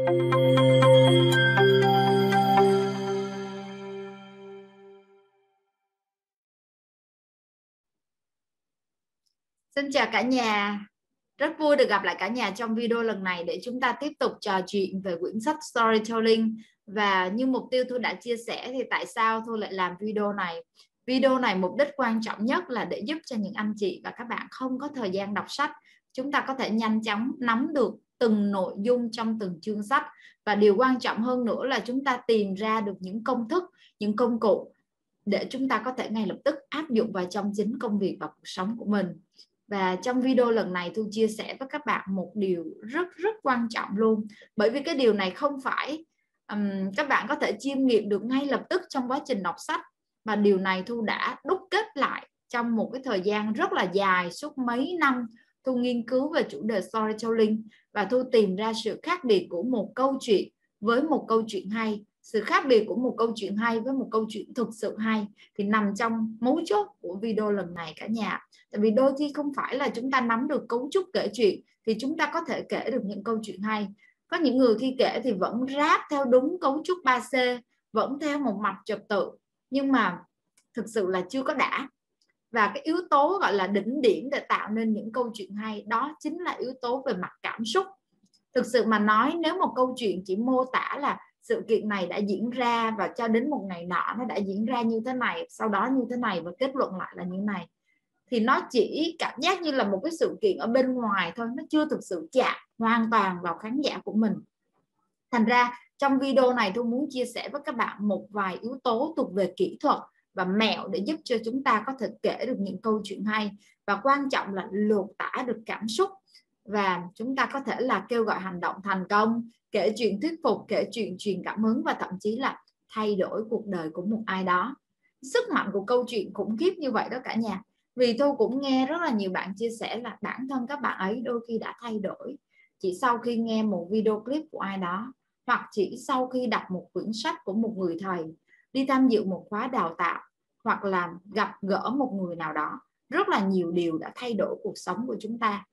Xin chào cả nhà. Rất vui được gặp lại cả nhà trong video lần này để chúng ta tiếp tục trò chuyện về quyển sách Storytelling và như mục tiêu tôi đã chia sẻ thì tại sao tôi lại làm video này? Video này mục đích quan trọng nhất là để giúp cho những anh chị và các bạn không có thời gian đọc sách, chúng ta có thể nhanh chóng nắm được từng nội dung trong từng chương sách. Và điều quan trọng hơn nữa là chúng ta tìm ra được những công thức, những công cụ để chúng ta có thể ngay lập tức áp dụng vào trong chính công việc và cuộc sống của mình. Và trong video lần này thu chia sẻ với các bạn một điều rất rất quan trọng luôn. Bởi vì cái điều này không phải um, các bạn có thể chiêm nghiệm được ngay lập tức trong quá trình đọc sách. Mà điều này thu đã đúc kết lại trong một cái thời gian rất là dài suốt mấy năm thu nghiên cứu về chủ đề storytelling và thu tìm ra sự khác biệt của một câu chuyện với một câu chuyện hay. Sự khác biệt của một câu chuyện hay với một câu chuyện thực sự hay thì nằm trong mấu chốt của video lần này cả nhà. Tại vì đôi khi không phải là chúng ta nắm được cấu trúc kể chuyện thì chúng ta có thể kể được những câu chuyện hay. Có những người khi kể thì vẫn ráp theo đúng cấu trúc 3C vẫn theo một mạch trật tự. Nhưng mà thực sự là chưa có đã và cái yếu tố, gọi là, đỉnh điểm để tạo nên những câu chuyện hay, đó chính là yếu tố về mặt cảm xúc. Thực sự mà nói, nếu một câu chuyện chỉ mô tả là sự kiện này đã diễn ra và cho đến một ngày nọ nó đã diễn ra như thế này, sau đó như thế này và kết luận lại là như này, thì nó chỉ cảm giác như là một cái sự kiện ở bên ngoài thôi, nó chưa thực sự chạm hoàn toàn vào khán giả của mình. Thành ra, trong video này tôi muốn chia sẻ với các bạn một vài yếu tố thuộc về kỹ thuật và mẹo để giúp cho chúng ta có thể kể được những câu chuyện hay. Và quan trọng là lột tả được cảm xúc. Và chúng ta có thể là kêu gọi hành động thành công, kể chuyện thuyết phục, kể chuyện truyền cảm hứng và thậm chí là thay đổi cuộc đời của một ai đó. Sức mạnh của câu chuyện khủng khiếp như vậy đó cả nhà. Vì tôi cũng nghe rất là nhiều bạn chia sẻ là bản thân các bạn ấy đôi khi đã thay đổi chỉ sau khi nghe một video clip của ai đó, hoặc chỉ sau khi đọc một quyển sách của một người thầy, đi tham dự một khóa đào tạo hoặc là gặp gỡ một người nào đó, rất là nhiều điều đã thay đổi cuộc sống của chúng ta.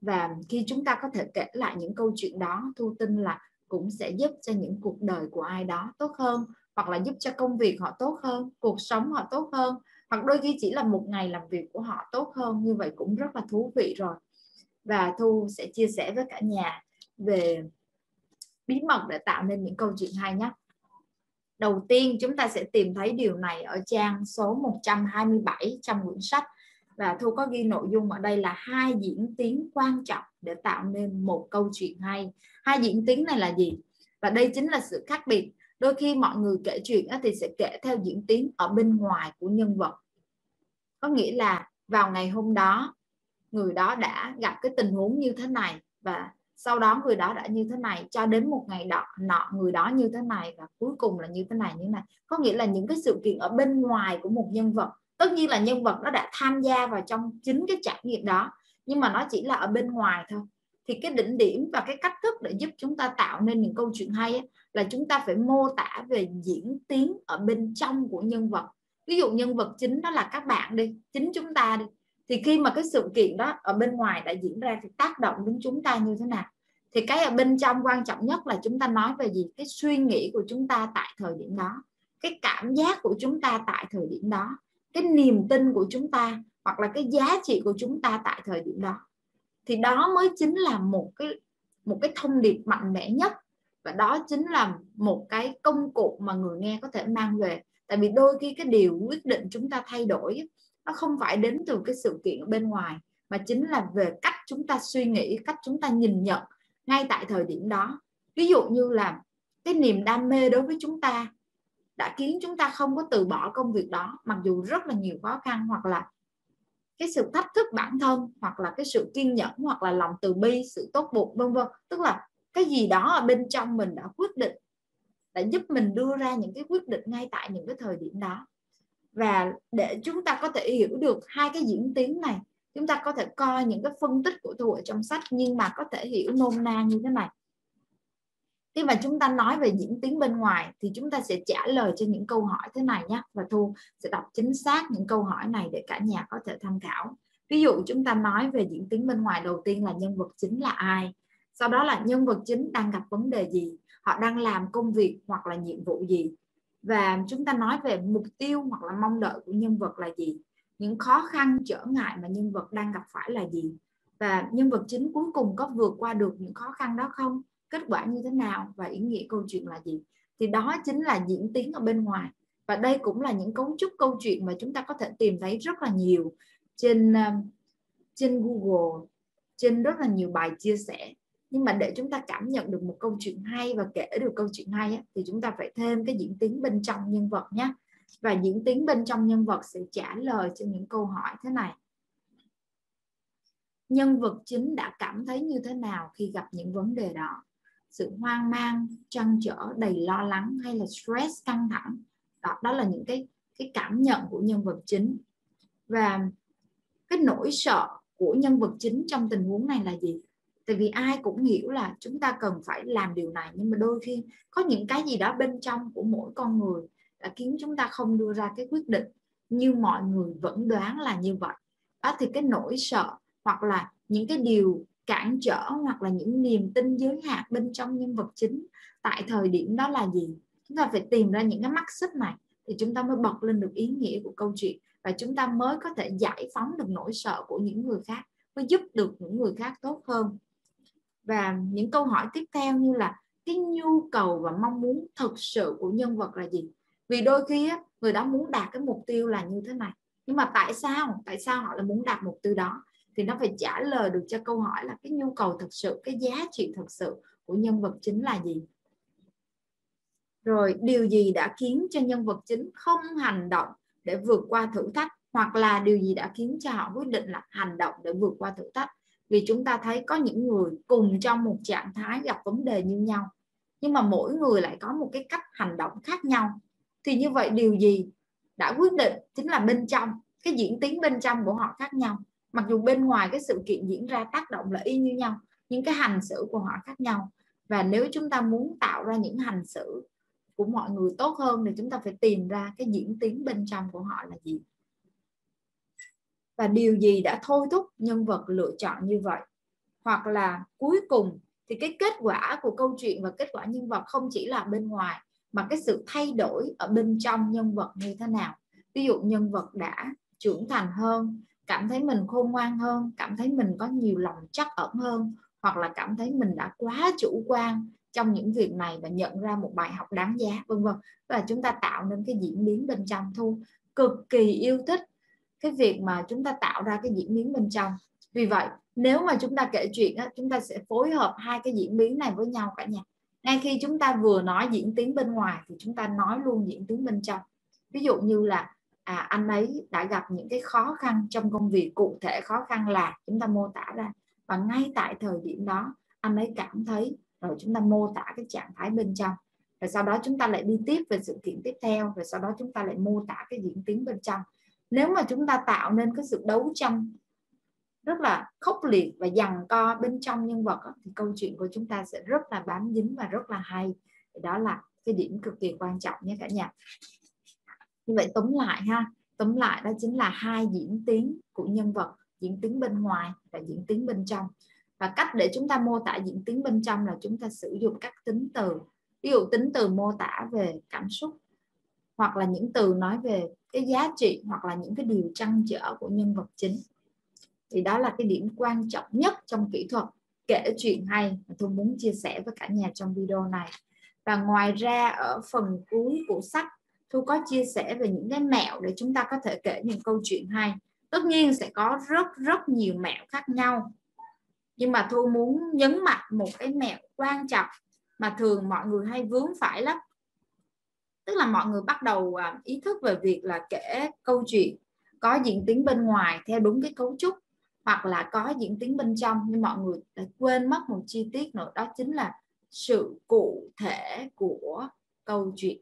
Và khi chúng ta có thể kể lại những câu chuyện đó, thu tin là cũng sẽ giúp cho những cuộc đời của ai đó tốt hơn, hoặc là giúp cho công việc họ tốt hơn, cuộc sống họ tốt hơn, hoặc đôi khi chỉ là một ngày làm việc của họ tốt hơn. Như vậy cũng rất là thú vị rồi. Và thu sẽ chia sẻ với cả nhà về bí mật để tạo nên những câu chuyện hay nhé đầu tiên, chúng ta sẽ tìm thấy điều này ở trang số 127 trong quyển sách. Và thu có ghi nội dung ở đây là hai diễn tiến quan trọng để tạo nên một câu chuyện hay. Hai diễn tiến này là gì? Và đây chính là sự khác biệt. Đôi khi mọi người kể chuyện thì sẽ kể theo diễn tiến ở bên ngoài của nhân vật. Có nghĩa là vào ngày hôm đó, người đó đã gặp cái tình huống như thế này và sau đó người đó đã như thế này cho đến một ngày đó nọ người đó như thế này và cuối cùng là như thế này như thế này. Có nghĩa là những cái sự kiện ở bên ngoài của một nhân vật tất nhiên là nhân vật nó đã tham gia vào trong chính cái trải nghiệm đó nhưng mà nó chỉ là ở bên ngoài thôi. Thì cái đỉnh điểm và cái cách thức để giúp chúng ta tạo nên những câu chuyện hay ấy, là chúng ta phải mô tả về diễn tiến ở bên trong của nhân vật. Ví dụ nhân vật chính đó là các bạn đi chính chúng ta đi thì khi mà cái sự kiện đó ở bên ngoài đã diễn ra thì tác động đến chúng ta như thế nào? Thì cái ở bên trong quan trọng nhất là chúng ta nói về gì? Cái suy nghĩ của chúng ta tại thời điểm đó, cái cảm giác của chúng ta tại thời điểm đó, cái niềm tin của chúng ta hoặc là cái giá trị của chúng ta tại thời điểm đó. Thì đó mới chính là một cái một cái thông điệp mạnh mẽ nhất và đó chính là một cái công cụ mà người nghe có thể mang về. Tại vì đôi khi cái điều quyết định chúng ta thay đổi nó không phải đến từ cái sự kiện ở bên ngoài, mà chính là về cách chúng ta suy nghĩ, cách chúng ta nhìn nhận ngay tại thời điểm đó. Ví dụ như là cái niềm đam mê đối với chúng ta đã khiến chúng ta không có từ bỏ công việc đó, mặc dù rất là nhiều khó khăn, hoặc là cái sự thách thức bản thân, hoặc là cái sự kiên nhẫn, hoặc là lòng từ bi, sự tốt bụng, vân vân. Tức là cái gì đó ở bên trong mình đã quyết định, đã giúp mình đưa ra những cái quyết định ngay tại những cái thời điểm đó và để chúng ta có thể hiểu được hai cái diễn tiến này, chúng ta có thể coi những cái phân tích của thu ở trong sách, nhưng mà có thể hiểu nôm na như thế này. Khi mà chúng ta nói về diễn tiến bên ngoài thì chúng ta sẽ trả lời cho những câu hỏi thế này nhé. Và thu sẽ đọc chính xác những câu hỏi này để cả nhà có thể tham khảo. Ví dụ chúng ta nói về diễn tiến bên ngoài đầu tiên là nhân vật chính là ai? Sau đó là nhân vật chính đang gặp vấn đề gì? Họ đang làm công việc hoặc là nhiệm vụ gì? Và chúng ta nói về mục tiêu hoặc là mong đợi của nhân vật là gì? Những khó khăn, trở ngại mà nhân vật đang gặp phải là gì? Và nhân vật chính cuối cùng có vượt qua được những khó khăn đó không? Kết quả như thế nào? Và ý nghĩa câu chuyện là gì? Thì đó chính là diễn tiến ở bên ngoài. Và đây cũng là những cấu trúc câu chuyện mà chúng ta có thể tìm thấy rất là nhiều trên um, trên Google, trên rất là nhiều bài chia sẻ nhưng mà để chúng ta cảm nhận được một câu chuyện hay và kể được câu chuyện hay thì chúng ta phải thêm cái diễn tiến bên trong nhân vật nhé và diễn tiến bên trong nhân vật sẽ trả lời cho những câu hỏi thế này. Nhân vật chính đã cảm thấy như thế nào khi gặp những vấn đề đó? Sự hoang mang, trăn trở, đầy lo lắng hay là stress căng thẳng? Đó đó là những cái cái cảm nhận của nhân vật chính. Và cái nỗi sợ của nhân vật chính trong tình huống này là gì? Tại vì ai cũng hiểu là chúng ta cần phải làm điều này, nhưng mà đôi khi có những cái gì đó bên trong của mỗi con người đã khiến chúng ta không đưa ra cái quyết định. Như mọi người vẫn đoán là như vậy. Đó, thì cái nỗi sợ hoặc là những cái điều cản trở hoặc là những niềm tin giới hạn bên trong nhân vật chính tại thời điểm đó là gì? Chúng ta phải tìm ra những cái mắt xích này thì chúng ta mới bật lên được ý nghĩa của câu chuyện và chúng ta mới có thể giải phóng được nỗi sợ của những người khác, mới giúp được những người khác tốt hơn và những câu hỏi tiếp theo như là cái nhu cầu và mong muốn thực sự của nhân vật là gì? Vì đôi khi á, người đó muốn đạt cái mục tiêu là như thế này. Nhưng mà tại sao? Tại sao họ lại muốn đạt mục tiêu đó? Thì nó phải trả lời được cho câu hỏi là cái nhu cầu thực sự cái giá trị thực sự của nhân vật chính là gì? Rồi điều gì đã khiến cho nhân vật chính không hành động để vượt qua thử thách? Hoặc là điều gì đã khiến cho họ quyết định là hành động để vượt qua thử thách? Vì chúng ta thấy có những người cùng trong một trạng thái gặp vấn đề như nhau, nhưng mà mỗi người lại có một cái cách hành động khác nhau. Thì như vậy điều gì đã quyết định chính là bên trong, cái diễn tiến bên trong của họ khác nhau. Mặc dù bên ngoài cái sự kiện diễn ra tác động là y như nhau, nhưng cái hành xử của họ khác nhau. Và nếu chúng ta muốn tạo ra những hành xử của mọi người tốt hơn thì chúng ta phải tìm ra cái diễn tiến bên trong của họ là gì và điều gì đã thôi thúc nhân vật lựa chọn như vậy? Hoặc là cuối cùng thì cái kết quả của câu chuyện và kết quả nhân vật không chỉ là bên ngoài, mà cái sự thay đổi ở bên trong nhân vật như thế nào? Ví dụ nhân vật đã trưởng thành hơn, cảm thấy mình khôn ngoan hơn, cảm thấy mình có nhiều lòng chắc ẩn hơn, hoặc là cảm thấy mình đã quá chủ quan trong những việc này và nhận ra một bài học đáng giá, vân vân. Và chúng ta tạo nên cái diễn biến bên trong thu. Cực kỳ yêu thích cái việc mà chúng ta tạo ra cái diễn biến bên trong. Vì vậy nếu mà chúng ta kể chuyện á, chúng ta sẽ phối hợp hai cái diễn biến này với nhau cả nhà. Ngay khi chúng ta vừa nói diễn tiến bên ngoài thì chúng ta nói luôn diễn tiến bên trong. Ví dụ như là à, anh ấy đã gặp những cái khó khăn trong công việc cụ thể khó khăn là chúng ta mô tả ra. Và ngay tại thời điểm đó anh ấy cảm thấy rồi chúng ta mô tả cái trạng thái bên trong. Rồi sau đó chúng ta lại đi tiếp về sự kiện tiếp theo rồi sau đó chúng ta lại mô tả cái diễn tiến bên trong nếu mà chúng ta tạo nên cái sự đấu tranh rất là khốc liệt và dằn co bên trong nhân vật thì câu chuyện của chúng ta sẽ rất là bám dính và rất là hay. Đó là cái điểm cực kỳ quan trọng nhé cả nhà. Như vậy tóm lại ha, tóm lại đó chính là hai diễn tiến của nhân vật, diễn tiến bên ngoài và diễn tiến bên trong. Và cách để chúng ta mô tả diễn tiến bên trong là chúng ta sử dụng các tính từ, ví dụ tính từ mô tả về cảm xúc hoặc là những từ nói về cái giá trị hoặc là những cái điều trăn trở của nhân vật chính. Thì đó là cái điểm quan trọng nhất trong kỹ thuật kể chuyện hay mà tôi muốn chia sẻ với cả nhà trong video này. Và ngoài ra, ở phần cuối của sách, tôi có chia sẻ về những cái mẹo để chúng ta có thể kể những câu chuyện hay. Tất nhiên sẽ có rất rất nhiều mẹo khác nhau. Nhưng mà tôi muốn nhấn mạnh một cái mẹo quan trọng mà thường mọi người hay vướng phải lắm tức là mọi người bắt đầu à, ý thức về việc là kể câu chuyện, có diễn tiến bên ngoài theo đúng cái cấu trúc, hoặc là có diễn tiến bên trong. Nhưng mọi người đã quên mất một chi tiết nữa, đó chính là sự cụ thể của câu chuyện.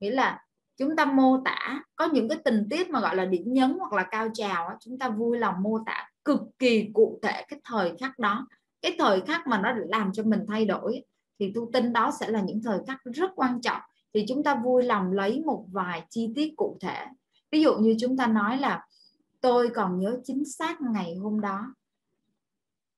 Nghĩa là chúng ta mô tả, có những cái tình tiết mà gọi là điểm nhấn hoặc là cao trào chúng ta vui lòng mô tả cực kỳ cụ thể cái thời khắc đó. Cái thời khắc mà nó làm cho mình thay đổi thì tôi tin đó sẽ là những thời khắc rất quan trọng thì chúng ta vui lòng lấy một vài chi tiết cụ thể. Ví dụ như chúng ta nói là, tôi còn nhớ chính xác ngày hôm đó.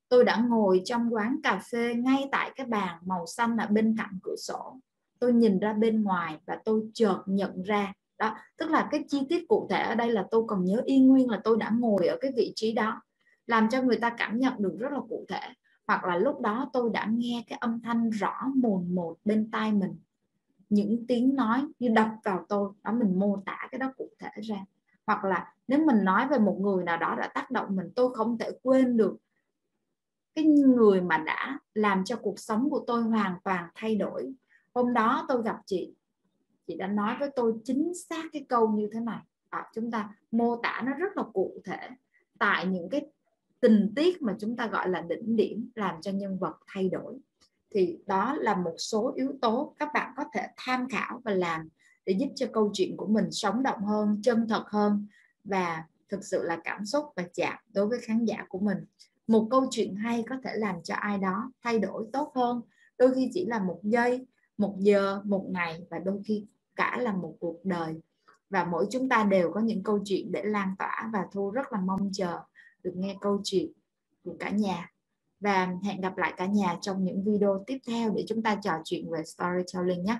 Tôi đã ngồi trong quán cà phê ngay tại cái bàn màu xanh ở bên cạnh cửa sổ. Tôi nhìn ra bên ngoài và tôi chợt nhận ra. Đó, tức là cái chi tiết cụ thể ở đây là tôi còn nhớ y nguyên là tôi đã ngồi ở cái vị trí đó, làm cho người ta cảm nhận được rất là cụ thể. Hoặc là lúc đó tôi đã nghe cái âm thanh rõ mồn một bên tai mình những tiếng nói như đập vào tôi đó mình mô tả cái đó cụ thể ra. Hoặc là nếu mình nói về một người nào đó đã tác động mình tôi không thể quên được cái người mà đã làm cho cuộc sống của tôi hoàn toàn thay đổi. Hôm đó tôi gặp chị chị đã nói với tôi chính xác cái câu như thế này. À, chúng ta mô tả nó rất là cụ thể tại những cái tình tiết mà chúng ta gọi là đỉnh điểm làm cho nhân vật thay đổi thì đó là một số yếu tố các bạn có thể tham khảo và làm để giúp cho câu chuyện của mình sống động hơn, chân thật hơn và thực sự là cảm xúc và chạm đối với khán giả của mình. Một câu chuyện hay có thể làm cho ai đó thay đổi tốt hơn, đôi khi chỉ là một giây, một giờ, một ngày và đôi khi cả là một cuộc đời. Và mỗi chúng ta đều có những câu chuyện để lan tỏa và thu rất là mong chờ được nghe câu chuyện của cả nhà và hẹn gặp lại cả nhà trong những video tiếp theo để chúng ta trò chuyện về storytelling nhé.